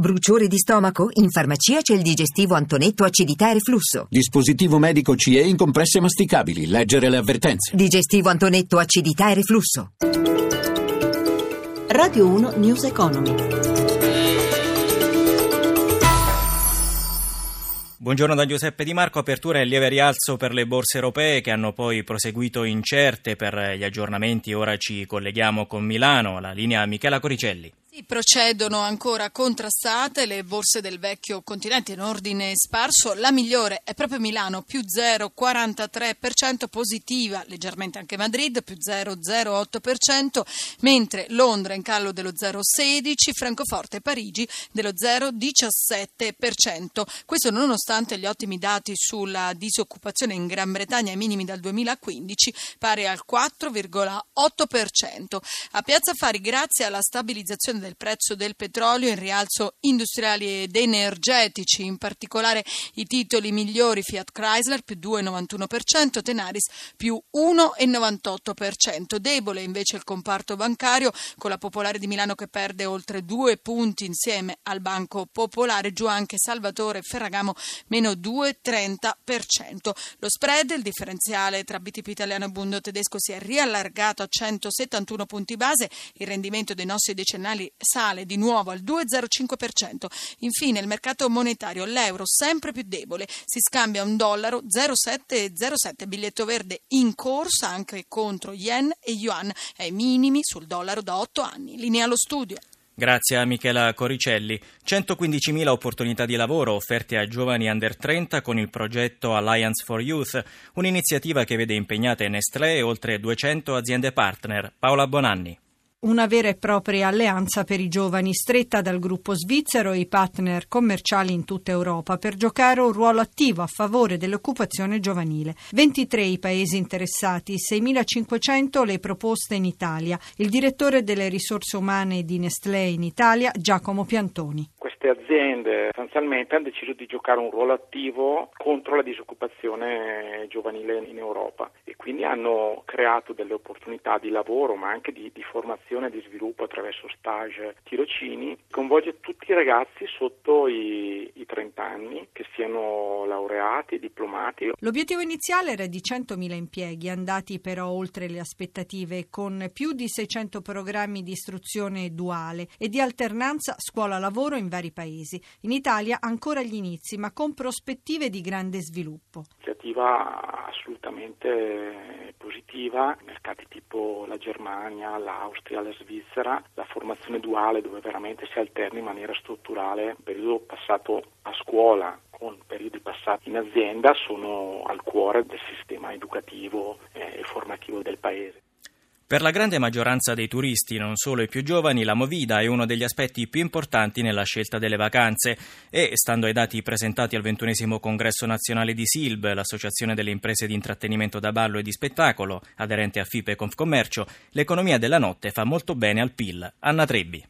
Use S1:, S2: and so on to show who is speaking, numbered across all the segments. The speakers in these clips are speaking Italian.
S1: Bruciore di stomaco? In farmacia c'è il digestivo Antonetto acidità e reflusso.
S2: Dispositivo medico CE in compresse masticabili. Leggere le avvertenze.
S1: Digestivo Antonetto acidità e reflusso.
S3: Radio 1 News Economy.
S4: Buongiorno da Giuseppe Di Marco, apertura e lieve rialzo per le borse europee che hanno poi proseguito incerte per gli aggiornamenti. Ora ci colleghiamo con Milano, la linea Michela Coricelli.
S5: Procedono ancora contrastate le borse del vecchio continente in ordine sparso. La migliore è proprio Milano, più 0,43% positiva, leggermente anche Madrid, più 0,08%, mentre Londra in callo dello 0,16%, Francoforte e Parigi dello 0,17%. Questo nonostante gli ottimi dati sulla disoccupazione in Gran Bretagna ai minimi dal 2015, pari al 4,8%. A Piazza Fari, grazie alla stabilizzazione del del prezzo del petrolio, in rialzo industriali ed energetici, in particolare i titoli migliori Fiat Chrysler più 2,91%, Tenaris più 1,98%. Debole invece il comparto bancario con la Popolare di Milano che perde oltre due punti insieme al Banco Popolare, giù anche Salvatore Ferragamo meno 2,30%. Lo spread, il differenziale tra BTP italiano e Bundo tedesco si è riallargato a 171 punti base, il rendimento dei nostri decennali sale di nuovo al 2,05%. Infine il mercato monetario, l'euro sempre più debole, si scambia un dollaro 0,707, biglietto verde in corsa anche contro yen e yuan, ai minimi sul dollaro da 8 anni. Linea allo studio.
S4: Grazie a Michela Coricelli. 115.000 opportunità di lavoro offerte a giovani under 30 con il progetto Alliance for Youth, un'iniziativa che vede impegnate Nestlé e oltre 200 aziende partner. Paola Bonanni.
S6: Una vera e propria alleanza per i giovani, stretta dal gruppo svizzero e i partner commerciali in tutta Europa, per giocare un ruolo attivo a favore dell'occupazione giovanile. 23 i paesi interessati, 6.500 le proposte in Italia. Il direttore delle risorse umane di Nestlé in Italia, Giacomo Piantoni
S7: queste aziende sostanzialmente hanno deciso di giocare un ruolo attivo contro la disoccupazione giovanile in Europa e quindi hanno creato delle opportunità di lavoro ma anche di, di formazione e di sviluppo attraverso stage, tirocini, coinvolge tutti i ragazzi sotto i, i 30 anni che siano laureati, diplomati.
S6: L'obiettivo iniziale era di 100.000 impieghi, andati però oltre le aspettative con più di 600 programmi di istruzione duale e di alternanza scuola-lavoro in vari paesi. In Italia ancora agli inizi, ma con prospettive di grande sviluppo.
S7: Iniziativa assolutamente positiva, mercati tipo la Germania, l'Austria, la Svizzera, la formazione duale dove veramente si alterna in maniera strutturale il periodo passato a scuola con periodi passati in azienda sono al cuore del sistema educativo e formativo del Paese.
S4: Per la grande maggioranza dei turisti, non solo i più giovani, la movida è uno degli aspetti più importanti nella scelta delle vacanze e, stando ai dati presentati al ventunesimo congresso nazionale di SILB, l'associazione delle imprese di intrattenimento da ballo e di spettacolo, aderente a FIPE Confcommercio, l'economia della notte fa molto bene al PIL. Anna Trebbi.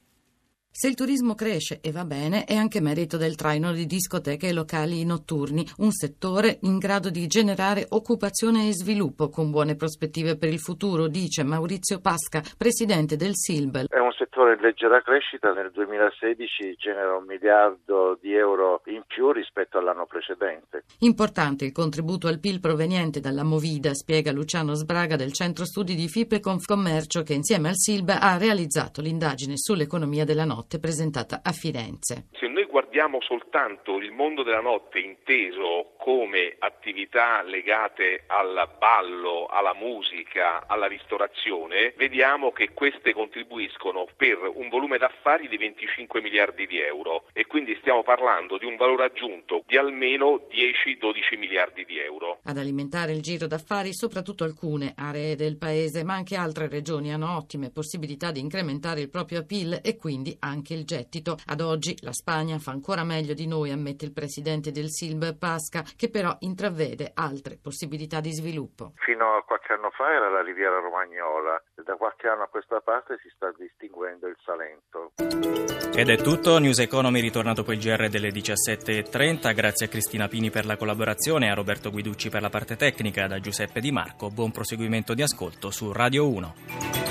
S8: Se il turismo cresce e va bene, è anche merito del traino di discoteche e locali notturni, un settore in grado di generare occupazione e sviluppo con buone prospettive per il futuro, dice Maurizio Pasca, presidente del Silbel.
S9: È un settore in leggera crescita, nel 2016 genera un miliardo di euro in più rispetto all'anno precedente.
S8: Importante il contributo al PIL proveniente dalla Movida, spiega Luciano Sbraga del centro studi di FIPE Confcommercio che insieme al Silb ha realizzato l'indagine sull'economia della notte notte presentata a Firenze.
S10: Guardiamo soltanto il mondo della notte inteso come attività legate al ballo, alla musica, alla ristorazione, vediamo che queste contribuiscono per un volume d'affari di 25 miliardi di euro e quindi stiamo parlando di un valore aggiunto di almeno 10-12 miliardi di euro.
S8: Ad alimentare il giro d'affari soprattutto alcune aree del paese, ma anche altre regioni hanno ottime possibilità di incrementare il proprio PIL e quindi anche il gettito. Ad oggi la Spagna fa meglio di noi, ammette il presidente del Silb Pasca, che però intravede altre possibilità di sviluppo.
S9: Fino a qualche anno fa era la Riviera Romagnola, da qualche anno a questa parte si sta distinguendo il Salento.
S4: Ed è tutto, News Economy ritorna dopo il GR delle 17.30, grazie a Cristina Pini per la collaborazione, a Roberto Guiducci per la parte tecnica, da Giuseppe Di Marco, buon proseguimento di ascolto su Radio 1.